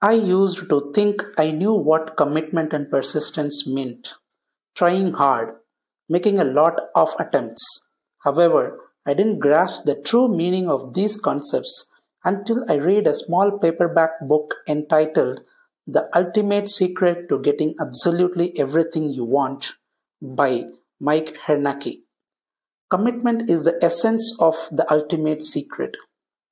I used to think I knew what commitment and persistence meant, trying hard, making a lot of attempts. However, I didn't grasp the true meaning of these concepts until I read a small paperback book entitled The Ultimate Secret to Getting Absolutely Everything You Want by Mike Hernacki. Commitment is the essence of the ultimate secret.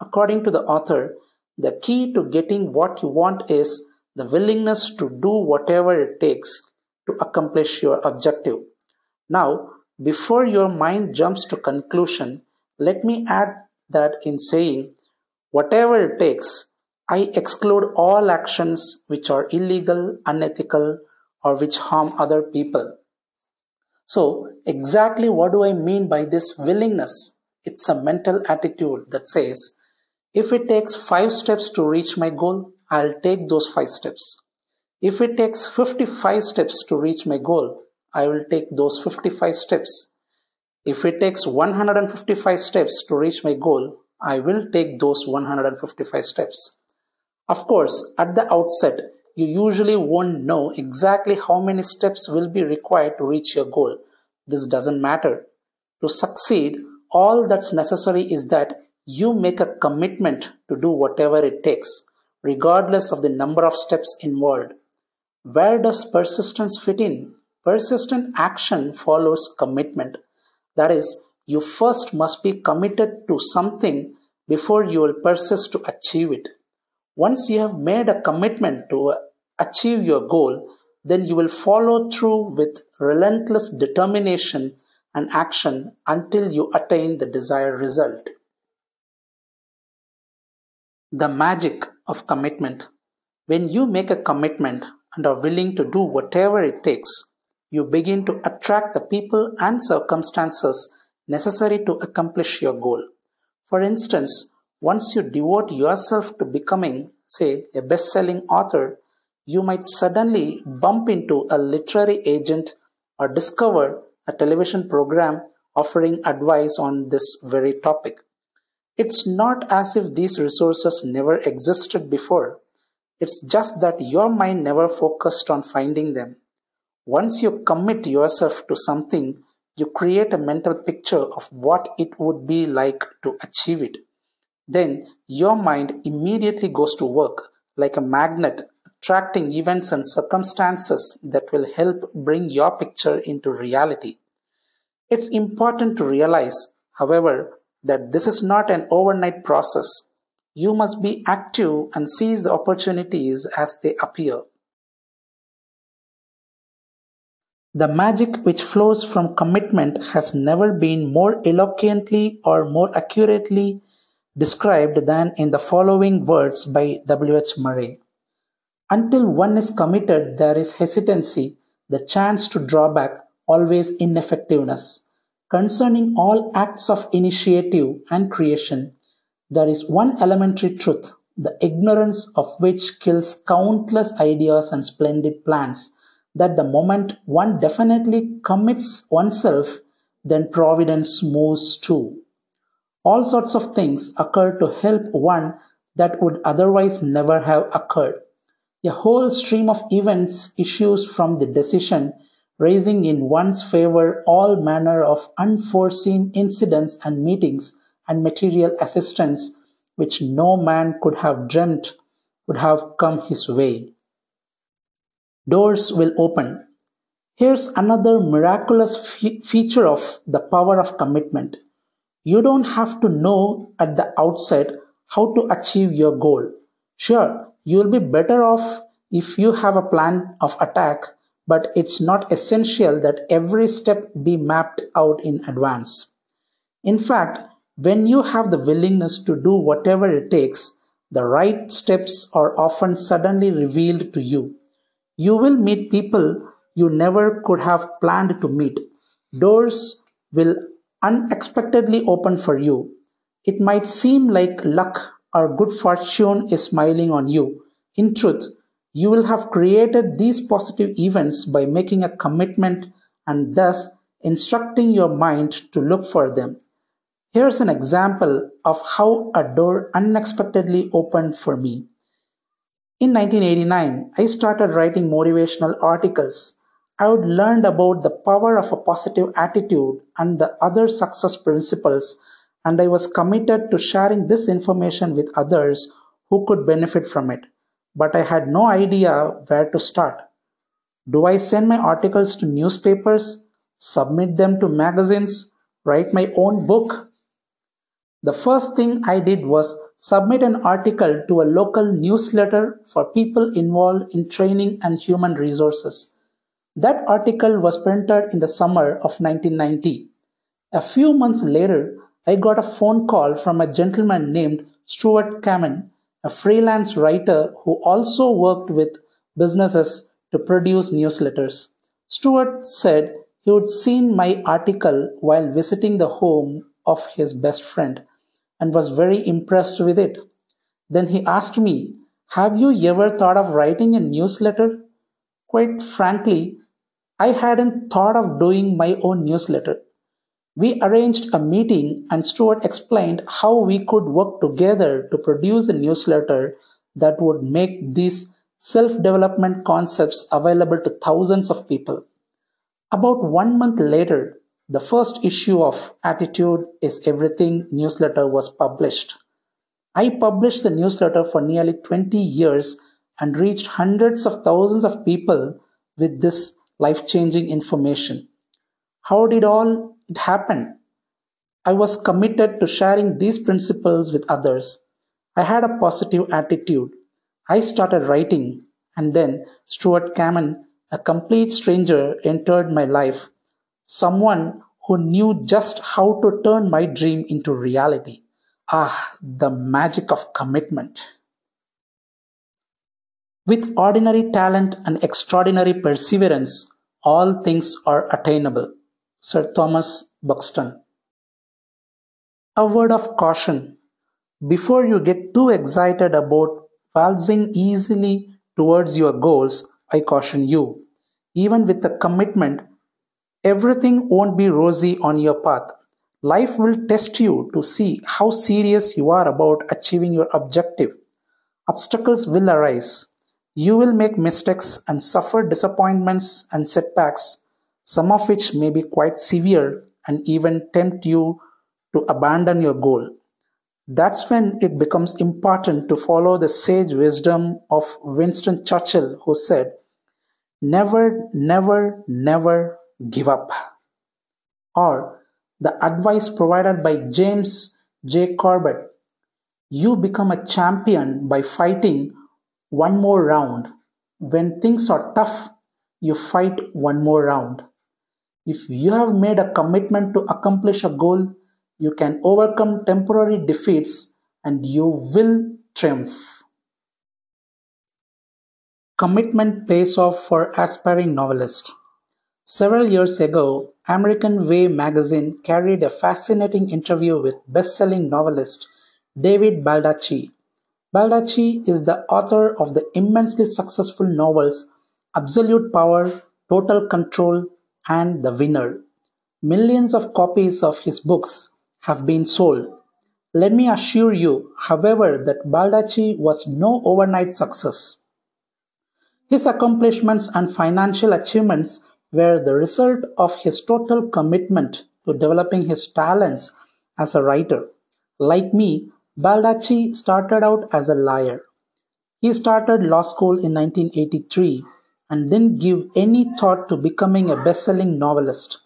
According to the author, the key to getting what you want is the willingness to do whatever it takes to accomplish your objective. Now, before your mind jumps to conclusion, let me add that in saying whatever it takes, I exclude all actions which are illegal, unethical, or which harm other people. So, exactly what do I mean by this willingness? It's a mental attitude that says, if it takes five steps to reach my goal, I'll take those five steps. If it takes 55 steps to reach my goal, I will take those 55 steps. If it takes 155 steps to reach my goal, I will take those 155 steps. Of course, at the outset, you usually won't know exactly how many steps will be required to reach your goal. This doesn't matter. To succeed, all that's necessary is that you make a commitment to do whatever it takes, regardless of the number of steps involved. Where does persistence fit in? Persistent action follows commitment. That is, you first must be committed to something before you will persist to achieve it. Once you have made a commitment to achieve your goal, then you will follow through with relentless determination and action until you attain the desired result. The magic of commitment. When you make a commitment and are willing to do whatever it takes, you begin to attract the people and circumstances necessary to accomplish your goal. For instance, once you devote yourself to becoming, say, a best selling author, you might suddenly bump into a literary agent or discover a television program offering advice on this very topic. It's not as if these resources never existed before. It's just that your mind never focused on finding them. Once you commit yourself to something, you create a mental picture of what it would be like to achieve it. Then your mind immediately goes to work like a magnet attracting events and circumstances that will help bring your picture into reality. It's important to realize, however, that this is not an overnight process. You must be active and seize the opportunities as they appear. The magic which flows from commitment has never been more eloquently or more accurately described than in the following words by W. H. Murray. Until one is committed, there is hesitancy, the chance to draw back, always ineffectiveness. Concerning all acts of initiative and creation, there is one elementary truth, the ignorance of which kills countless ideas and splendid plans, that the moment one definitely commits oneself, then providence moves too. All sorts of things occur to help one that would otherwise never have occurred. A whole stream of events issues from the decision raising in one's favor all manner of unforeseen incidents and meetings and material assistance which no man could have dreamt would have come his way. Doors will open. Here's another miraculous fe- feature of the power of commitment. You don't have to know at the outset how to achieve your goal. Sure, you will be better off if you have a plan of attack but it's not essential that every step be mapped out in advance. In fact, when you have the willingness to do whatever it takes, the right steps are often suddenly revealed to you. You will meet people you never could have planned to meet. Doors will unexpectedly open for you. It might seem like luck or good fortune is smiling on you. In truth, you will have created these positive events by making a commitment and thus instructing your mind to look for them. Here's an example of how a door unexpectedly opened for me. In 1989, I started writing motivational articles. I would learned about the power of a positive attitude and the other success principles, and I was committed to sharing this information with others who could benefit from it. But I had no idea where to start. Do I send my articles to newspapers, submit them to magazines, write my own book? The first thing I did was submit an article to a local newsletter for people involved in training and human resources. That article was printed in the summer of 1990. A few months later, I got a phone call from a gentleman named Stuart Kamen, a freelance writer who also worked with businesses to produce newsletters. Stuart said he would seen my article while visiting the home of his best friend and was very impressed with it. Then he asked me, Have you ever thought of writing a newsletter? Quite frankly, I hadn't thought of doing my own newsletter. We arranged a meeting and Stuart explained how we could work together to produce a newsletter that would make these self development concepts available to thousands of people. About one month later, the first issue of Attitude is Everything newsletter was published. I published the newsletter for nearly 20 years and reached hundreds of thousands of people with this life changing information. How did all it happened. I was committed to sharing these principles with others. I had a positive attitude. I started writing, and then Stuart Kamen, a complete stranger, entered my life someone who knew just how to turn my dream into reality. Ah, the magic of commitment. With ordinary talent and extraordinary perseverance, all things are attainable. Sir Thomas Buxton. A word of caution. Before you get too excited about waltzing easily towards your goals, I caution you. Even with the commitment, Everything won't be rosy on your path. Life will test you to see how serious you are about achieving your objective. Obstacles will arise. You will make mistakes and suffer disappointments and setbacks, some of which may be quite severe and even tempt you to abandon your goal. That's when it becomes important to follow the sage wisdom of Winston Churchill, who said, Never, never, never give up. Or the advice provided by James J. Corbett you become a champion by fighting one more round. When things are tough, you fight one more round. If you have made a commitment to accomplish a goal, you can overcome temporary defeats and you will triumph. Commitment pays off for aspiring novelists. Several years ago, American Way magazine carried a fascinating interview with best-selling novelist David Baldacci. Baldacci is the author of the immensely successful novels Absolute Power, Total Control, and The Winner. Millions of copies of his books have been sold. Let me assure you, however, that Baldacci was no overnight success. His accomplishments and financial achievements were the result of his total commitment to developing his talents as a writer. Like me, Baldacci started out as a liar. He started law school in 1983 and didn't give any thought to becoming a best-selling novelist.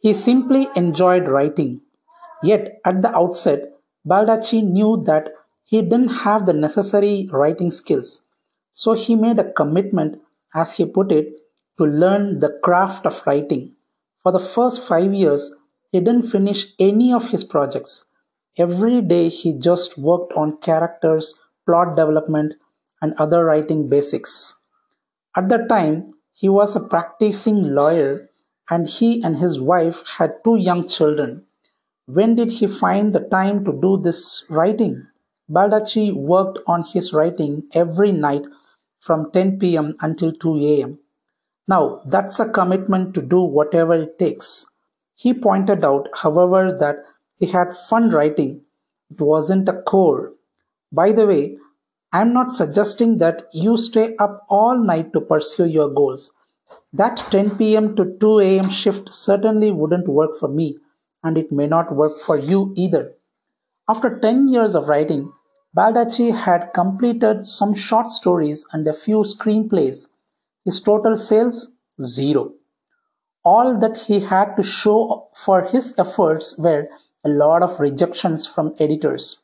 He simply enjoyed writing. Yet, at the outset, Baldacci knew that he didn't have the necessary writing skills. So he made a commitment, as he put it, to learn the craft of writing. For the first five years, he didn't finish any of his projects. Every day he just worked on characters, plot development, and other writing basics. At that time, he was a practicing lawyer and he and his wife had two young children. When did he find the time to do this writing? Baldacci worked on his writing every night from 10 pm until 2 am. Now, that's a commitment to do whatever it takes. He pointed out, however, that he had fun writing. It wasn't a core. By the way, I'm not suggesting that you stay up all night to pursue your goals. That 10 pm to 2 am shift certainly wouldn't work for me, and it may not work for you either. After 10 years of writing, Baldacci had completed some short stories and a few screenplays. His total sales? Zero. All that he had to show for his efforts were a lot of rejections from editors.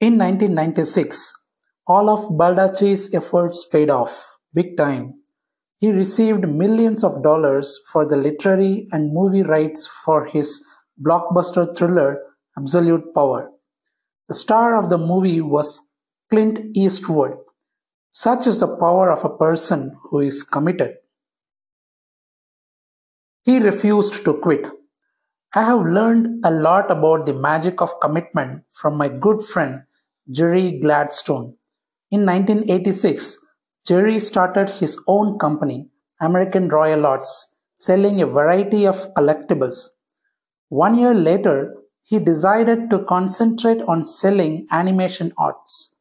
In 1996, all of Baldacci's efforts paid off, big time. He received millions of dollars for the literary and movie rights for his blockbuster thriller Absolute Power. The star of the movie was Clint Eastwood. Such is the power of a person who is committed. He refused to quit. I have learned a lot about the magic of commitment from my good friend Jerry Gladstone. In 1986, Jerry started his own company, American Royal Arts, selling a variety of collectibles. One year later, he decided to concentrate on selling animation arts.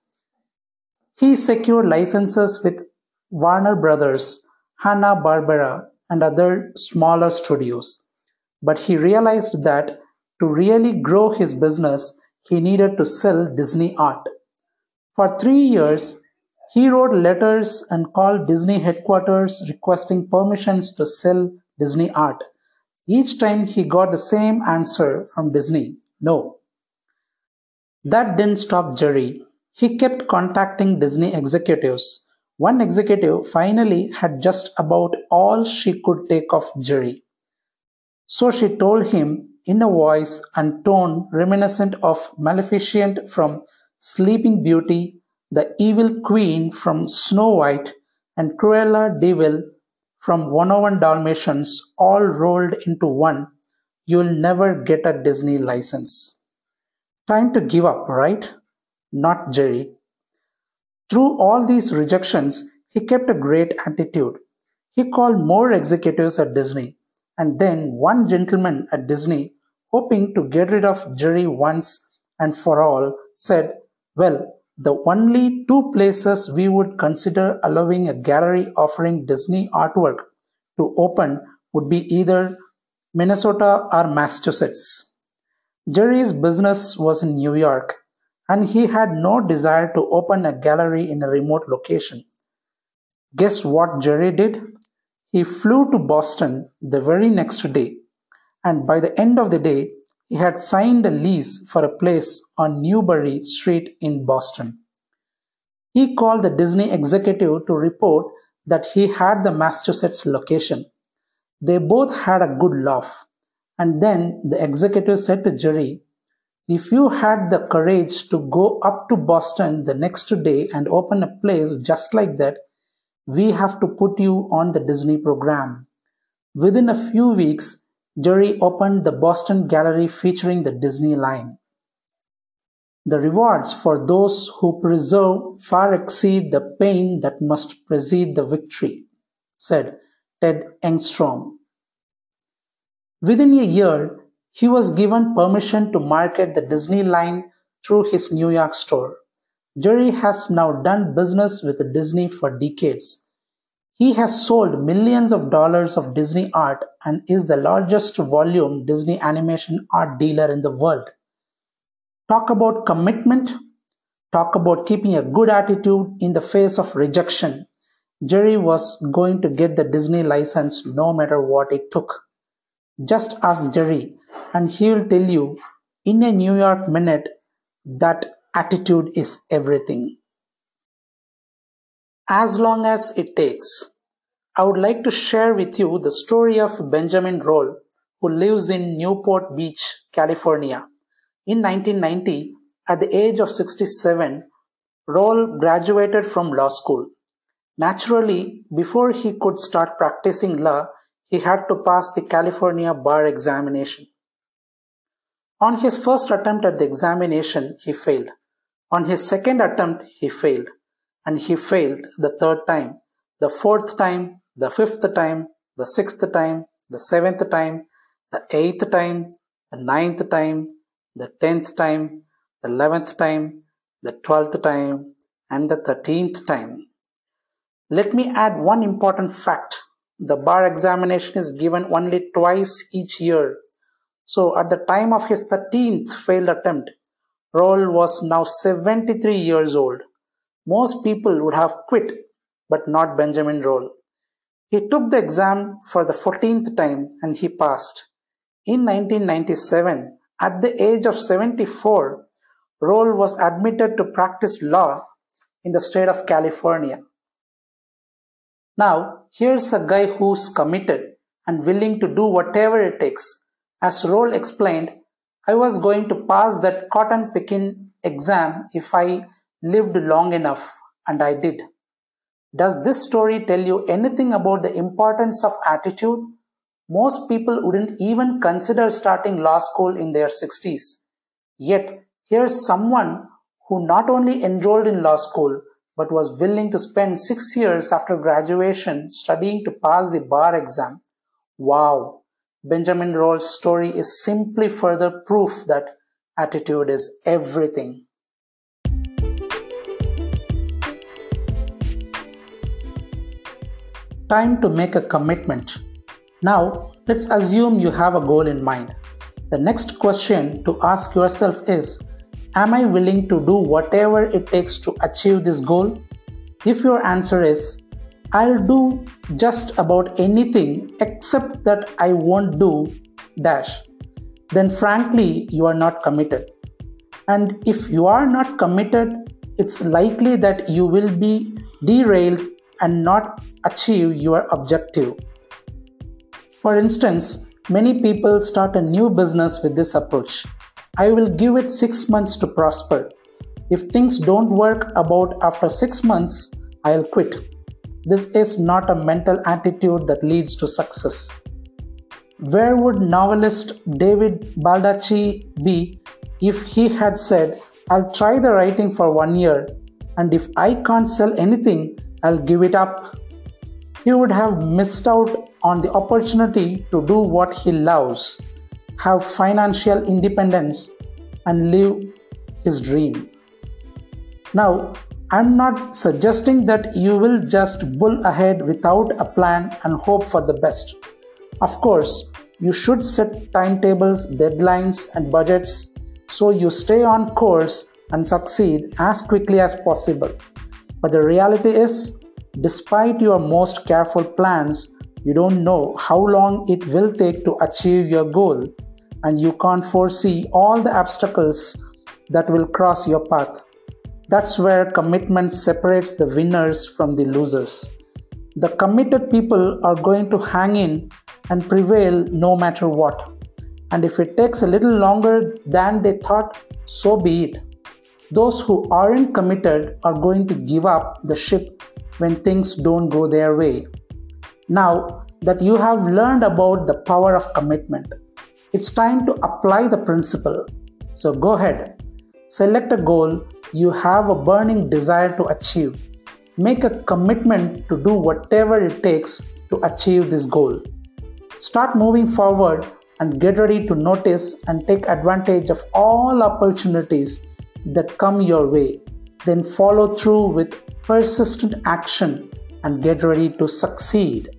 He secured licenses with Warner Brothers, Hanna-Barbera, and other smaller studios. But he realized that to really grow his business, he needed to sell Disney art. For three years, he wrote letters and called Disney headquarters requesting permissions to sell Disney art. Each time he got the same answer from Disney no. That didn't stop Jerry. He kept contacting Disney executives. One executive finally had just about all she could take of Jerry. So she told him in a voice and tone reminiscent of Maleficent from Sleeping Beauty, the evil queen from Snow White, and Cruella de Vil from 101 Dalmatians all rolled into one, you'll never get a Disney license. Time to give up, right? Not Jerry. Through all these rejections, he kept a great attitude. He called more executives at Disney, and then one gentleman at Disney hoping to get rid of Jerry once and for all, said, Well, the only two places we would consider allowing a gallery offering Disney artwork to open would be either Minnesota or Massachusetts. Jerry's business was in New York, and he had no desire to open a gallery in a remote location. Guess what Jerry did? He flew to Boston the very next day and by the end of the day, he had signed a lease for a place on Newbury Street in Boston. He called the Disney executive to report that he had the Massachusetts location. They both had a good laugh. And then the executive said to Jerry, If you had the courage to go up to Boston the next day and open a place just like that, we have to put you on the Disney program. Within a few weeks, Jerry opened the Boston Gallery featuring the Disney line. The rewards for those who preserve far exceed the pain that must precede the victory, said Ted Engstrom. Within a year, he was given permission to market the Disney line through his New York store. Jerry has now done business with Disney for decades he has sold millions of dollars of Disney art and is the largest volume Disney animation art dealer in the world. Talk about commitment. Talk about keeping a good attitude in the face of rejection. Jerry was going to get the Disney license no matter what it took. Just ask Jerry, and he will tell you in a New York minute that attitude is everything as long as it takes. I would like to share with you the story of Benjamin Roll, who lives in Newport Beach, California. In 1990, at the age of 67, Roll graduated from law school. Naturally, before he could start practicing law, he had to pass the California bar examination. On his first attempt at the examination, he failed. On his second attempt, he failed and he failed the third time, the fourth time, the fifth time, the sixth time, the seventh time, the eighth time, the ninth time, the tenth time, the eleventh time, the 12th time, and the 13th time. Let me add one important fact. The bar examination is given only twice each year. So at the time of his 13th failed attempt, Roll was now 73 years old. Most people would have quit, but not Benjamin Roll. He took the exam for the 14th time and he passed. In 1997, at the age of 74, Roll was admitted to practice law in the state of California. Now, here's a guy who's committed and willing to do whatever it takes. As Roll explained, I was going to pass that cotton picking exam if I lived long enough, and I did. Does this story tell you anything about the importance of attitude? Most people wouldn't even consider starting law school in their 60s. Yet, here's someone who not only enrolled in law school but was willing to spend six years after graduation studying to pass the bar exam. Wow! Benjamin Roll's story is simply further proof that attitude is everything. Time to make a commitment. Now, let's assume you have a goal in mind. The next question to ask yourself is Am I willing to do whatever it takes to achieve this goal? If your answer is I'll do just about anything except that I won't do dash, then frankly, you are not committed. And if you are not committed, it's likely that you will be derailed and not achieve your objective. For instance, many people start a new business with this approach. I will give it 6 months to prosper. If things don't work about after 6 months, I'll quit. This is not a mental attitude that leads to success. Where would novelist David Baldacci be if he had said, I'll try the writing for one year, and if I can't sell anything, I'll give it up. He would have missed out on the opportunity to do what he loves, have financial independence, and live his dream. Now, I'm not suggesting that you will just bull ahead without a plan and hope for the best. Of course, you should set timetables, deadlines, and budgets so you stay on course and succeed as quickly as possible. But the reality is, despite your most careful plans, you don't know how long it will take to achieve your goal, and you can't foresee all the obstacles that will cross your path. That's where commitment separates the winners from the losers. The committed people are going to hang in and prevail no matter what. And if it takes a little longer than they thought, so be it. Those who aren't committed are going to give up the ship when things don't go their way. Now that you have learned about the power of commitment, it's time to apply the principle. So go ahead, select a goal you have a burning desire to achieve. Make a commitment to do whatever it takes to achieve this goal. Start moving forward and get ready to notice and take advantage of all opportunities that come your way. Then follow through with persistent action and get ready to succeed.